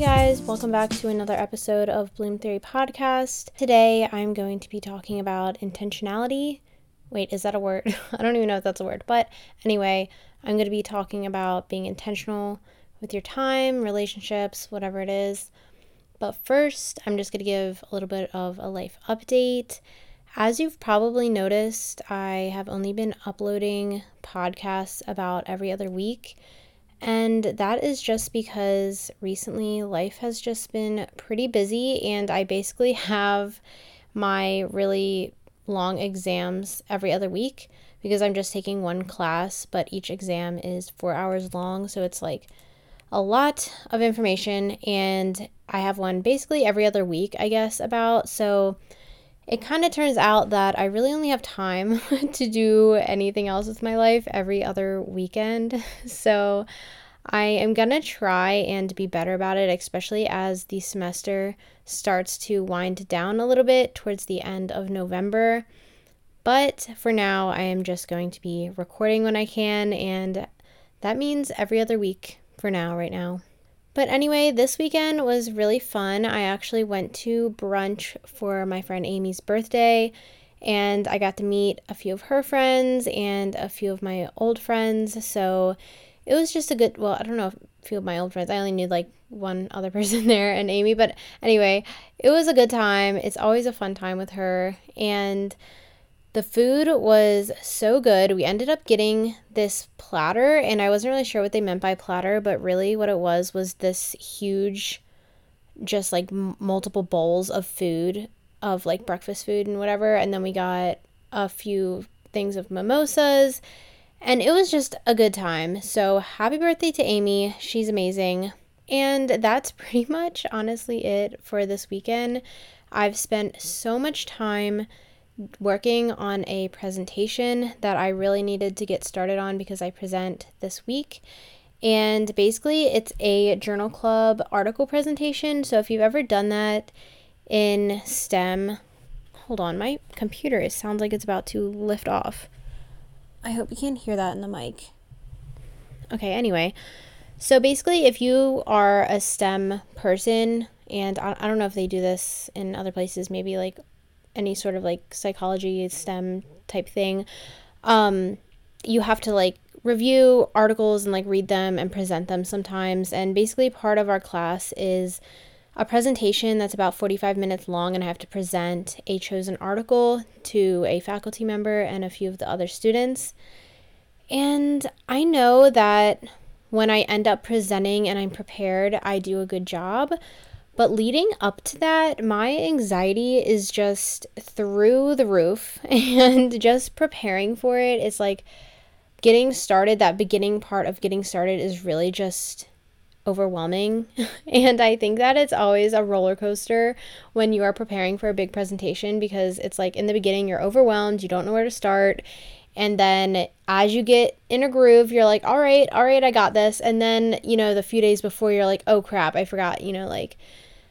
guys, welcome back to another episode of Bloom Theory Podcast. Today I'm going to be talking about intentionality. Wait, is that a word? I don't even know if that's a word, but anyway, I'm going to be talking about being intentional with your time, relationships, whatever it is. But first, I'm just going to give a little bit of a life update. As you've probably noticed, I have only been uploading podcasts about every other week. And that is just because recently life has just been pretty busy, and I basically have my really long exams every other week because I'm just taking one class, but each exam is four hours long. So it's like a lot of information, and I have one basically every other week, I guess, about. So it kind of turns out that I really only have time to do anything else with my life every other weekend. So I am going to try and be better about it, especially as the semester starts to wind down a little bit towards the end of November. But for now, I am just going to be recording when I can, and that means every other week for now, right now. But anyway, this weekend was really fun. I actually went to brunch for my friend Amy's birthday, and I got to meet a few of her friends and a few of my old friends. So it was just a good, well, I don't know, a few of my old friends. I only knew like one other person there and Amy, but anyway, it was a good time. It's always a fun time with her. And the food was so good. We ended up getting this platter, and I wasn't really sure what they meant by platter, but really what it was was this huge, just like m- multiple bowls of food, of like breakfast food and whatever. And then we got a few things of mimosas, and it was just a good time. So happy birthday to Amy. She's amazing. And that's pretty much honestly it for this weekend. I've spent so much time working on a presentation that I really needed to get started on because I present this week. And basically, it's a journal club article presentation. So if you've ever done that in STEM, hold on, my computer it sounds like it's about to lift off. I hope you can't hear that in the mic. Okay, anyway. So basically, if you are a STEM person, and I, I don't know if they do this in other places, maybe like any sort of like psychology STEM type thing, um, you have to like review articles and like read them and present them sometimes. And basically, part of our class is a presentation that's about 45 minutes long, and I have to present a chosen article to a faculty member and a few of the other students. And I know that when I end up presenting and I'm prepared, I do a good job. But leading up to that, my anxiety is just through the roof. And just preparing for it is like getting started. That beginning part of getting started is really just overwhelming. and I think that it's always a roller coaster when you are preparing for a big presentation because it's like in the beginning, you're overwhelmed, you don't know where to start. And then as you get in a groove, you're like, all right, all right, I got this. And then, you know, the few days before, you're like, oh crap, I forgot, you know, like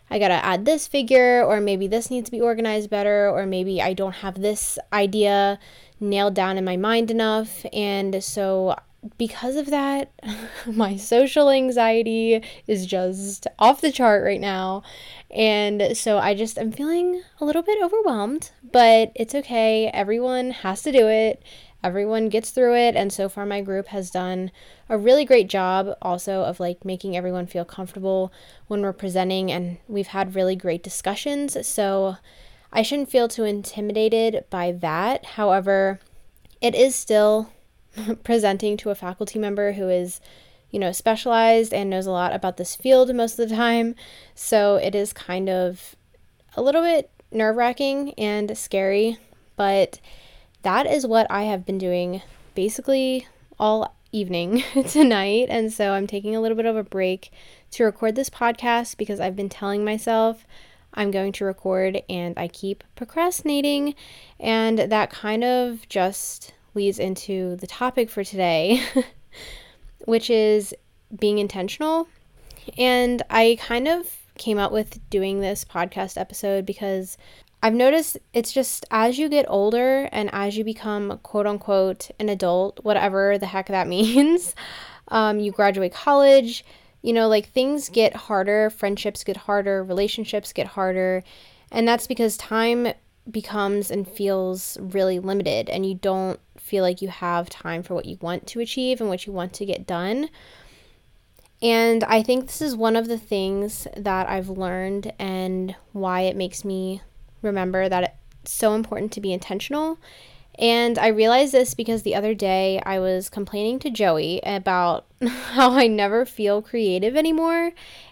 I gotta add this figure, or maybe this needs to be organized better, or maybe I don't have this idea nailed down in my mind enough. And so, because of that, my social anxiety is just off the chart right now. And so, I just am feeling a little bit overwhelmed, but it's okay. Everyone has to do it everyone gets through it. And so far my group has done a really great job also of like making everyone feel comfortable when we're presenting. And we've had really great discussions. So i shouldn't feel too intimidated by that. However it is still presenting to a faculty member who is you know specialized and knows a lot about this field most of the time. So it is kind of a little bit nerve-wracking and scary. But that is what I have been doing basically all evening tonight. And so I'm taking a little bit of a break to record this podcast because I've been telling myself I'm going to record and I keep procrastinating. And that kind of just leads into the topic for today, which is being intentional. And I kind of came out with doing this podcast episode because I've noticed it's just as you get older and as you become quote unquote an adult, whatever the heck that means, um, you graduate college, you know, like things get harder, friendships get harder, relationships get harder. And that's because time becomes and feels really limited, and you don't feel like you have time for what you want to achieve and what you want to get done. And I think this is one of the things that I've learned and why it makes me remember that it's so important to be intentional. And I realized this because the other day I was complaining to Joey about how I never feel creative anymore.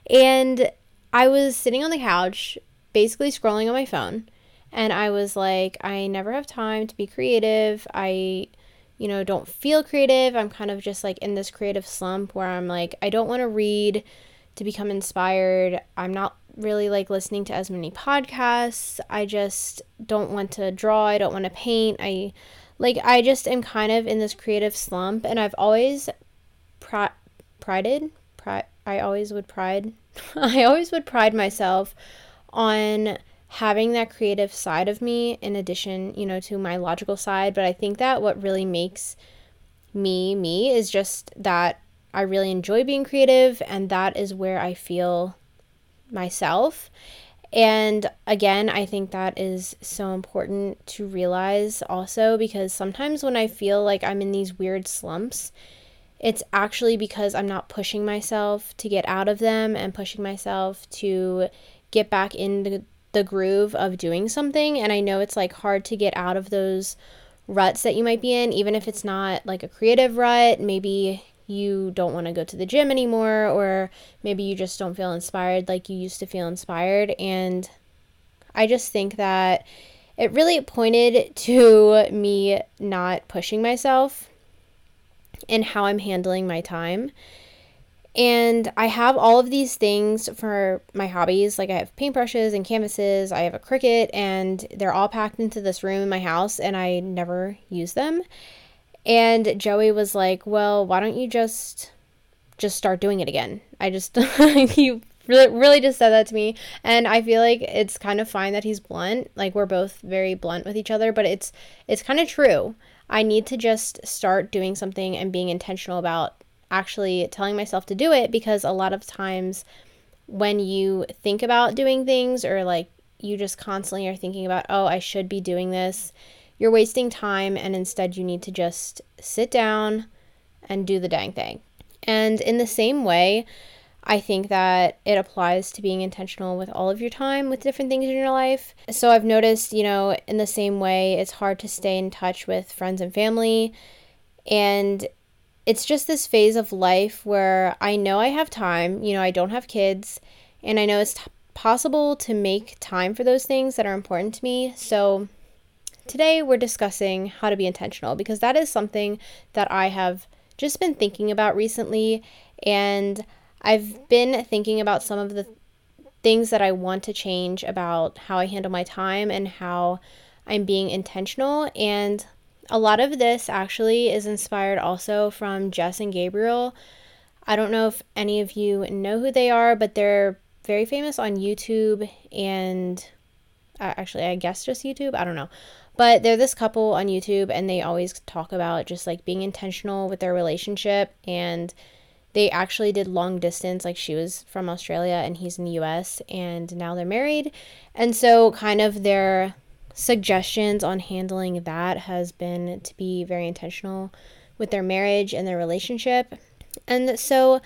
And I was sitting on the couch, basically scrolling on my phone, and I was like, I never have time to be creative. I, you know, don't feel creative. I'm kind of just like in this creative slump where I'm like, I don't want to read to become inspired. I'm not really like listening to as many podcasts. I just don't want to draw. I don't want to paint. I like I just am kind of in this creative slump and I've always pri- prided pri- I always would pride I always would pride myself on having that creative side of me in addition, you know, to my logical side, but I think that what really makes me me is just that I really enjoy being creative and that is where I feel myself. And again, I think that is so important to realize also because sometimes when I feel like I'm in these weird slumps, it's actually because I'm not pushing myself to get out of them and pushing myself to get back into the groove of doing something. And I know it's like hard to get out of those ruts that you might be in, even if it's not like a creative rut. Maybe you don't want to go to the gym anymore, or maybe you just don't feel inspired like you used to feel inspired. And I just think that it really pointed to me not pushing myself and how I'm handling my time. And I have all of these things for my hobbies. Like I have paintbrushes and canvases, I have a Cricut, and they're all packed into this room in my house, and I never use them. And Joey was like, "Well, why don't you just just start doing it again?" I just he really really just said that to me, and I feel like it's kind of fine that he's blunt. Like we're both very blunt with each other, but it's it's kind of true. I need to just start doing something and being intentional about actually telling myself to do it because a lot of times when you think about doing things or like you just constantly are thinking about, "Oh, I should be doing this." You're wasting time and instead you need to just sit down and do the dang thing. And in the same way, I think that it applies to being intentional with all of your time with different things in your life. So I've noticed, you know, in the same way, it's hard to stay in touch with friends and family. And it's just this phase of life where I know I have time, you know, I don't have kids, and I know it's t- possible to make time for those things that are important to me. So Today, we're discussing how to be intentional because that is something that I have just been thinking about recently. And I've been thinking about some of the things that I want to change about how I handle my time and how I'm being intentional. And a lot of this actually is inspired also from Jess and Gabriel. I don't know if any of you know who they are, but they're very famous on YouTube and uh, actually, I guess just YouTube. I don't know. But they're this couple on YouTube and they always talk about just like being intentional with their relationship. And they actually did long distance. Like she was from Australia and he's in the US and now they're married. And so, kind of their suggestions on handling that has been to be very intentional with their marriage and their relationship. And so,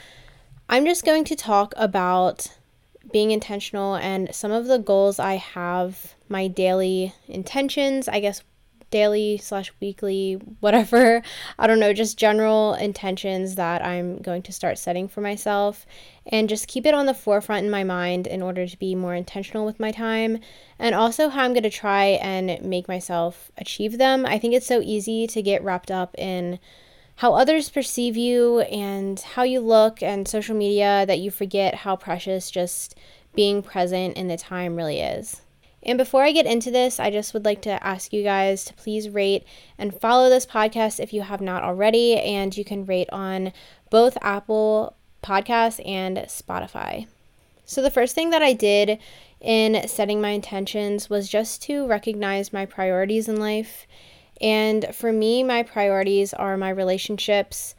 I'm just going to talk about being intentional and some of the goals I have, my daily intentions, I guess daily slash weekly, whatever. I don't know, just general intentions that I'm going to start setting for myself and just keep it on the forefront in my mind in order to be more intentional with my time and also how I'm going to try and make myself achieve them. I think it's so easy to get wrapped up in how others perceive you and how you look and social media that you forget how precious just being present in the time really is. And before I get into this, I just would like to ask you guys to please rate and follow this podcast if you have not already. And you can rate on both Apple Podcasts and Spotify. So, the first thing that I did in setting my intentions was just to recognize my priorities in life and for me, my priorities are my relationships,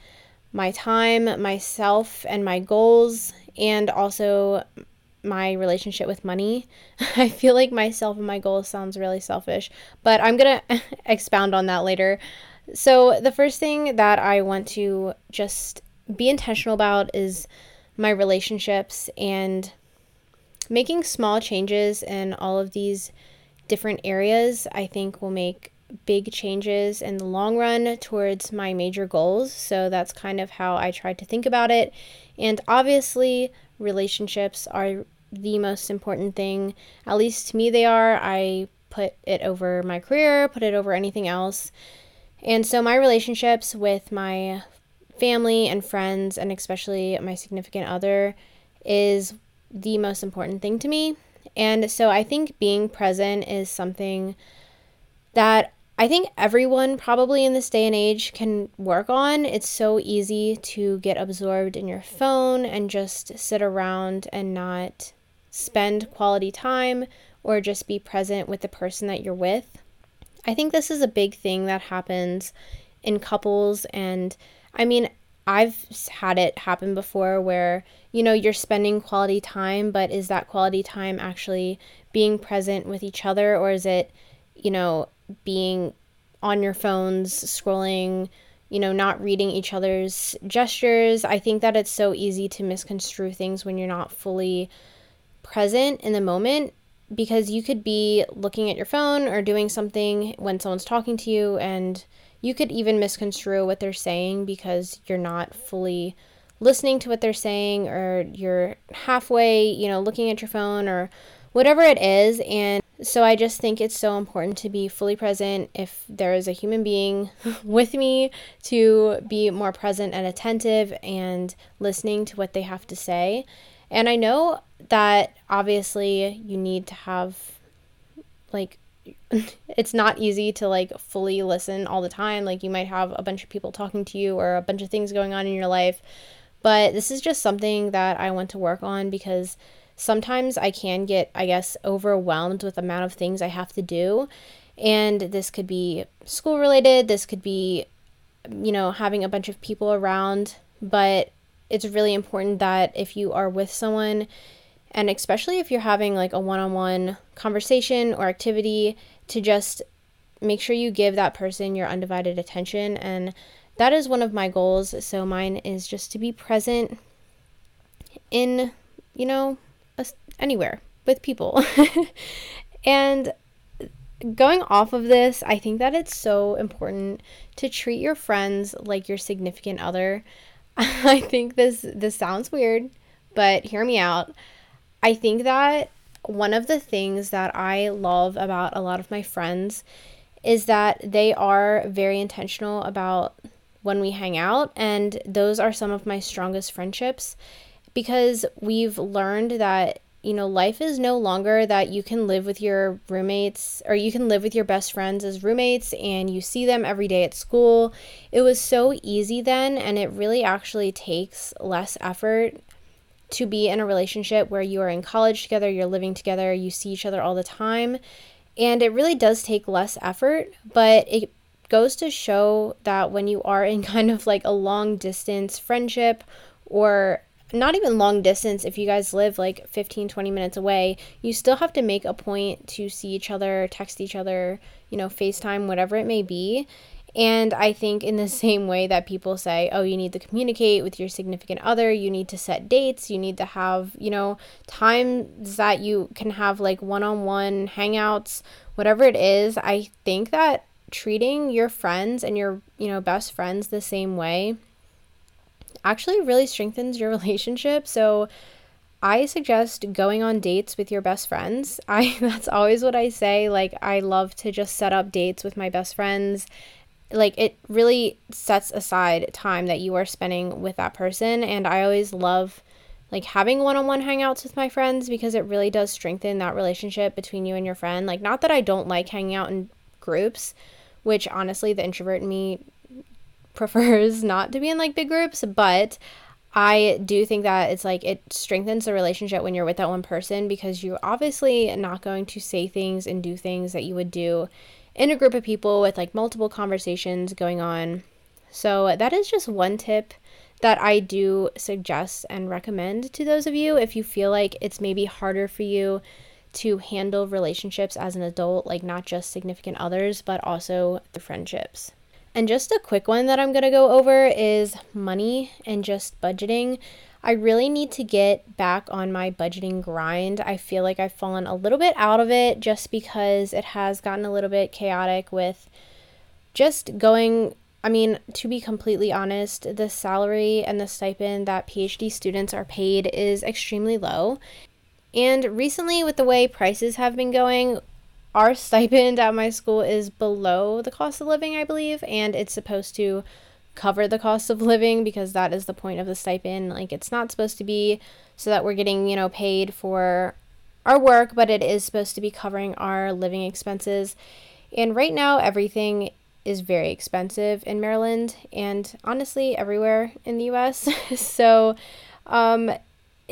my time, myself, and my goals, and also my relationship with money. I feel like myself and my goals sounds really selfish, but I'm going to expound on that later. So, the first thing that I want to just be intentional about is my relationships and making small changes in all of these different areas, I think will make big changes in the long run towards my major goals. So that's kind of how I tried to think about it. And obviously, relationships are the most important thing. At least to me, they are. I put it over my career, put it over anything else. And so, my relationships with my family and friends, and especially my significant other, is the most important thing to me. And so, I think being present is something that I think everyone probably in this day and age can work on. It's so easy to get absorbed in your phone and just sit around and not spend quality time or just be present with the person that you're with. I think this is a big thing that happens in couples. And I mean, I've had it happen before where, you know, you're spending quality time, but is that quality time actually being present with each other or is it, you know, being on your phones, scrolling, you know, not reading each other's gestures? I think that it's so easy to misconstrue things when you're not fully present in the moment because you could be looking at your phone or doing something when someone's talking to you and you could even misconstrue what they're saying because you're not fully listening to what they're saying or you're halfway, you know, looking at your phone or whatever it is and so I just think it's so important to be fully present if there is a human being with me to be more present and attentive and listening to what they have to say. And I know that obviously you need to have like it's not easy to like fully listen all the time. Like you might have a bunch of people talking to you or a bunch of things going on in your life. But this is just something that I want to work on because sometimes I can get, I guess, overwhelmed with the amount of things I have to do. And this could be school related, this could be, you know, having a bunch of people around. But it's really important that if you are with someone, and especially if you're having like a one on one conversation or activity, to just make sure you give that person your undivided attention. And that is one of my goals. So mine is just to be present in, you know, anywhere with people. and going off of this, I think that it's so important to treat your friends like your significant other. I think this this sounds weird, but hear me out. I think that one of the things that I love about a lot of my friends is that they are very intentional about when we hang out and those are some of my strongest friendships because we've learned that you know, life is no longer that you can live with your roommates or you can live with your best friends as roommates and you see them every day at school. It was so easy then, and it really actually takes less effort to be in a relationship where you are in college together, you're living together, you see each other all the time. And it really does take less effort, but it goes to show that when you are in kind of like a long distance friendship or not even long distance if you guys live like 15 20 minutes away you still have to make a point to see each other text each other you know facetime whatever it may be. And i think in the same way that people say oh you need to communicate with your significant other you need to set dates you need to have you know times that you can have like one-on-one hangouts whatever it is i think that treating your friends and your you know best friends the same way actually really strengthens your relationship. So I suggest going on dates with your best friends. I that's always what I say. Like I love to just set up dates with my best friends. Like it really sets aside time that you are spending with that person and I always love like having one-on-one hangouts with my friends because it really does strengthen that relationship between you and your friend. Like not that I don't like hanging out in groups, which honestly the introvert in me prefers not to be in like big groups, but I do think that it's like it strengthens the relationship when you're with that one person because you're obviously not going to say things and do things that you would do in a group of people with like multiple conversations going on. So, that is just one tip that I do suggest and recommend to those of you if you feel like it's maybe harder for you to handle relationships as an adult, like not just significant others, but also the friendships. And just a quick one that I'm going to go over is money and just budgeting. I really need to get back on my budgeting grind. I feel like I've fallen a little bit out of it just because it has gotten a little bit chaotic with just going. I mean, to be completely honest, the salary and the stipend that PhD students are paid is extremely low. And recently, with the way prices have been going, our stipend at my school is below the cost of living, I believe, and it's supposed to cover the cost of living because that is the point of the stipend. Like, it's not supposed to be so that we're getting, you know, paid for our work, but it is supposed to be covering our living expenses. And right now, everything is very expensive in Maryland and honestly everywhere in the US. so, um,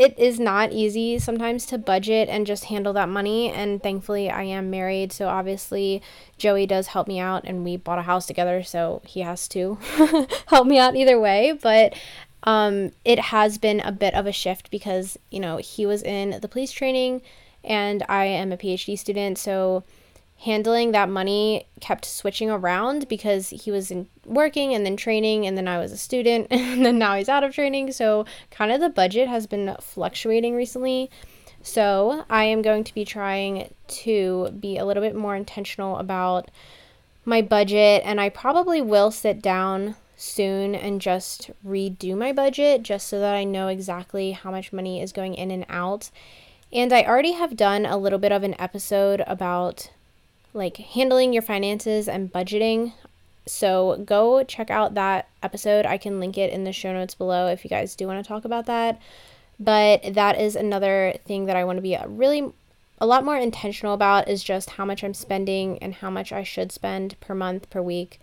it is not easy sometimes to budget and just handle that money. And thankfully, I am married. So obviously, Joey does help me out, and we bought a house together. So he has to help me out either way. But um, it has been a bit of a shift because, you know, he was in the police training and I am a PhD student. So handling that money kept switching around because he was in working and then training and then I was a student and then now he's out of training. So kind of the budget has been fluctuating recently. So I am going to be trying to be a little bit more intentional about my budget and I probably will sit down soon and just redo my budget just so that I know exactly how much money is going in and out. And I already have done a little bit of an episode about like handling your finances and budgeting. So go check out that episode. I can link it in the show notes below if you guys do want to talk about that. But that is another thing that I want to be a really a lot more intentional about is just how much I'm spending and how much I should spend per month, per week,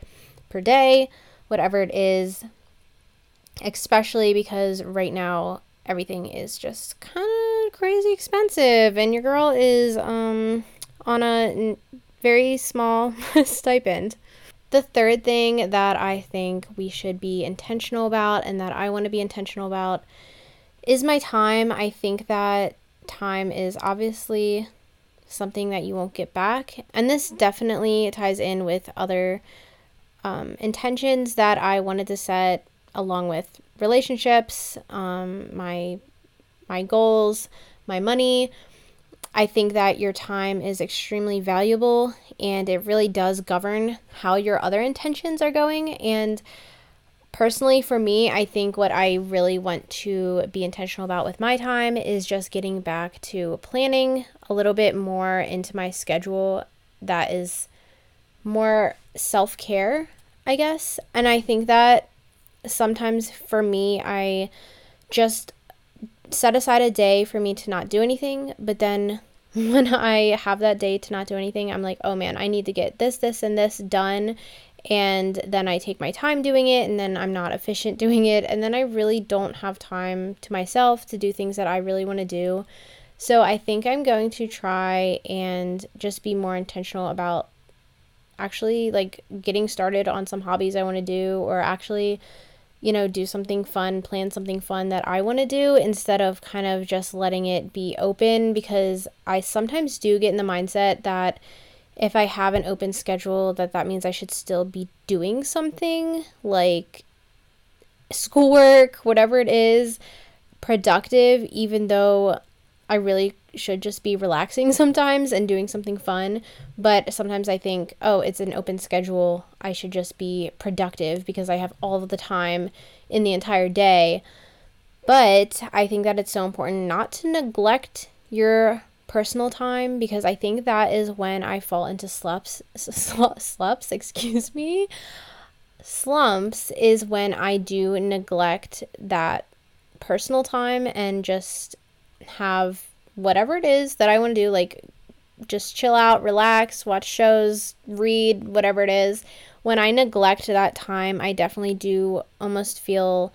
per day, whatever it is. Especially because right now everything is just kind of crazy expensive and your girl is um on a very small stipend. The third thing that I think we should be intentional about and that I want to be intentional about is my time. I think that time is obviously something that you won't get back. And this definitely ties in with other um, intentions that I wanted to set along with relationships, um, my my goals, my money, I think that your time is extremely valuable and it really does govern how your other intentions are going. And personally, for me, I think what I really want to be intentional about with my time is just getting back to planning a little bit more into my schedule that is more self care, I guess. And I think that sometimes for me, I just set aside a day for me to not do anything, but then when I have that day to not do anything, I'm like, oh man, I need to get this, this, and this done. And then I take my time doing it, and then I'm not efficient doing it. And then I really don't have time to myself to do things that I really want to do. So I think I'm going to try and just be more intentional about actually like getting started on some hobbies I want to do or actually you know, do something fun, plan something fun that I want to do instead of kind of just letting it be open because I sometimes do get in the mindset that if I have an open schedule that that means I should still be doing something like schoolwork, whatever it is, productive even though I really should just be relaxing sometimes and doing something fun. But sometimes I think, oh, it's an open schedule. I should just be productive because I have all of the time in the entire day. But I think that it's so important not to neglect your personal time because I think that is when I fall into slumps. Slumps, excuse me. Slumps is when I do neglect that personal time and just have whatever it is that I want to do, like just chill out, relax, watch shows, read, whatever it is. When I neglect that time, I definitely do almost feel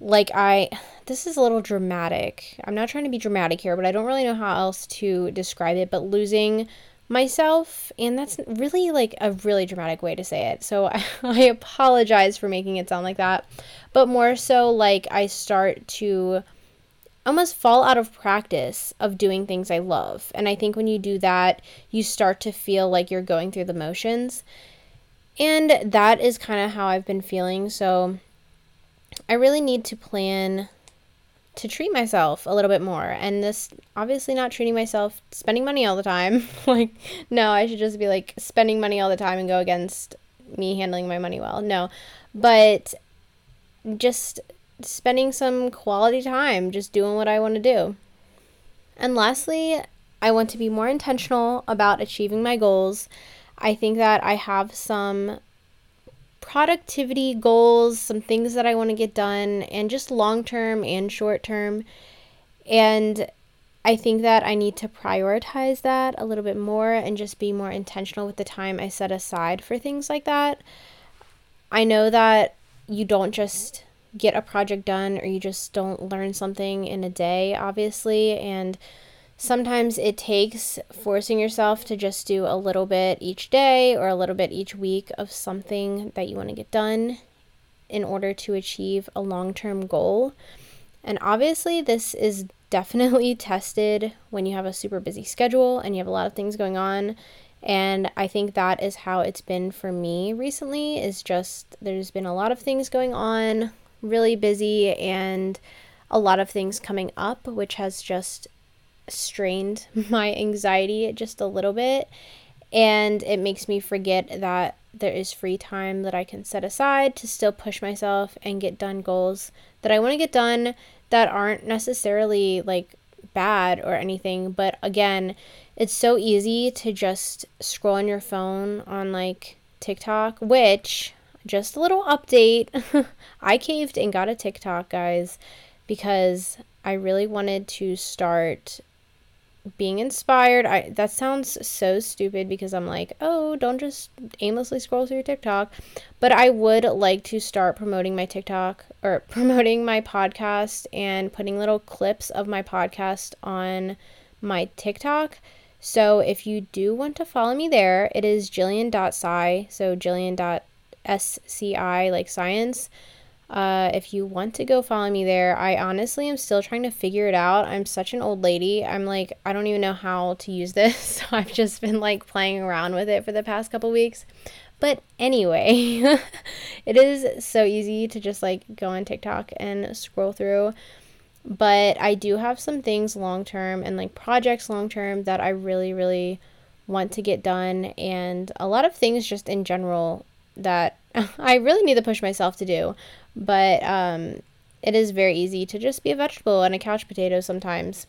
like I this is a little dramatic. I'm not trying to be dramatic here, but I don't really know how else to describe it, but losing myself. And that's really like a really dramatic way to say it. So I, I apologize for making it sound like that. But more so, like, I start to almost fall out of practice of doing things I love. And I think when you do that, you start to feel like you're going through the motions. And that is kind of how I've been feeling. So I really need to plan to treat myself a little bit more. And this obviously not treating myself, spending money all the time. like, no, I should just be like spending money all the time and go against me handling my money well. No, but just spending some quality time, just doing what I want to do. And lastly, I want to be more intentional about achieving my goals. I think that I have some productivity goals, some things that I want to get done, and just long term and short term. And I think that I need to prioritize that a little bit more and just be more intentional with the time I set aside for things like that. I know that you don't just get a project done or you just don't learn something in a day, obviously. And sometimes it takes forcing yourself to just do a little bit each day or a little bit each week of something that you want to get done in order to achieve a long term goal. And obviously, this is definitely tested when you have a super busy schedule and you have a lot of things going on and i think that is how it's been for me recently is just there's been a lot of things going on really busy and a lot of things coming up, which has just strained my anxiety just a little bit. And it makes me forget that there is free time that I can set aside to still push myself and get done goals that I want to get done that aren't necessarily like bad or anything. But again, it's so easy to just scroll on your phone on like TikTok, which just a little update. I caved and got a TikTok, guys, because I really wanted to start being inspired. I that sounds so stupid because I'm like, "Oh, don't just aimlessly scroll through TikTok." But I would like to start promoting my TikTok or promoting my podcast and putting little clips of my podcast on my TikTok. So if you do want to follow me there, it is gillian.sci, so gillian. SCI, like science. Uh, if you want to go follow me there, I honestly am still trying to figure it out. I'm such an old lady. I'm like, I don't even know how to use this. So I've just been like playing around with it for the past couple weeks. But anyway, it is so easy to just like go on TikTok and scroll through. But I do have some things long term and like projects long term that I really, really want to get done. And a lot of things just in general that I really need to push myself to do. But um, it is very easy to just be a vegetable and a couch potato sometimes.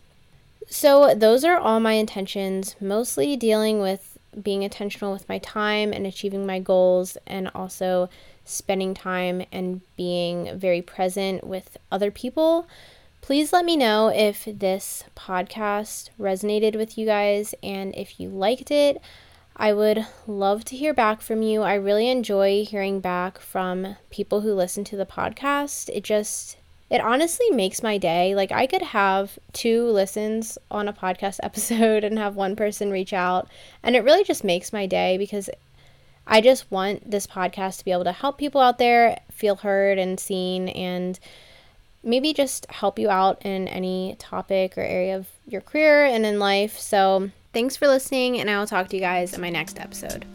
So, those are all my intentions, mostly dealing with being intentional with my time and achieving my goals, and also spending time and being very present with other people. Please let me know if this podcast resonated with you guys and if you liked it. I would love to hear back from you. I really enjoy hearing back from people who listen to the podcast. It just, it honestly makes my day. Like, I could have two listens on a podcast episode and have one person reach out, and it really just makes my day because I just want this podcast to be able to help people out there feel heard and seen and maybe just help you out in any topic or area of your career and in life. So, Thanks for listening, and I will talk to you guys in my next episode.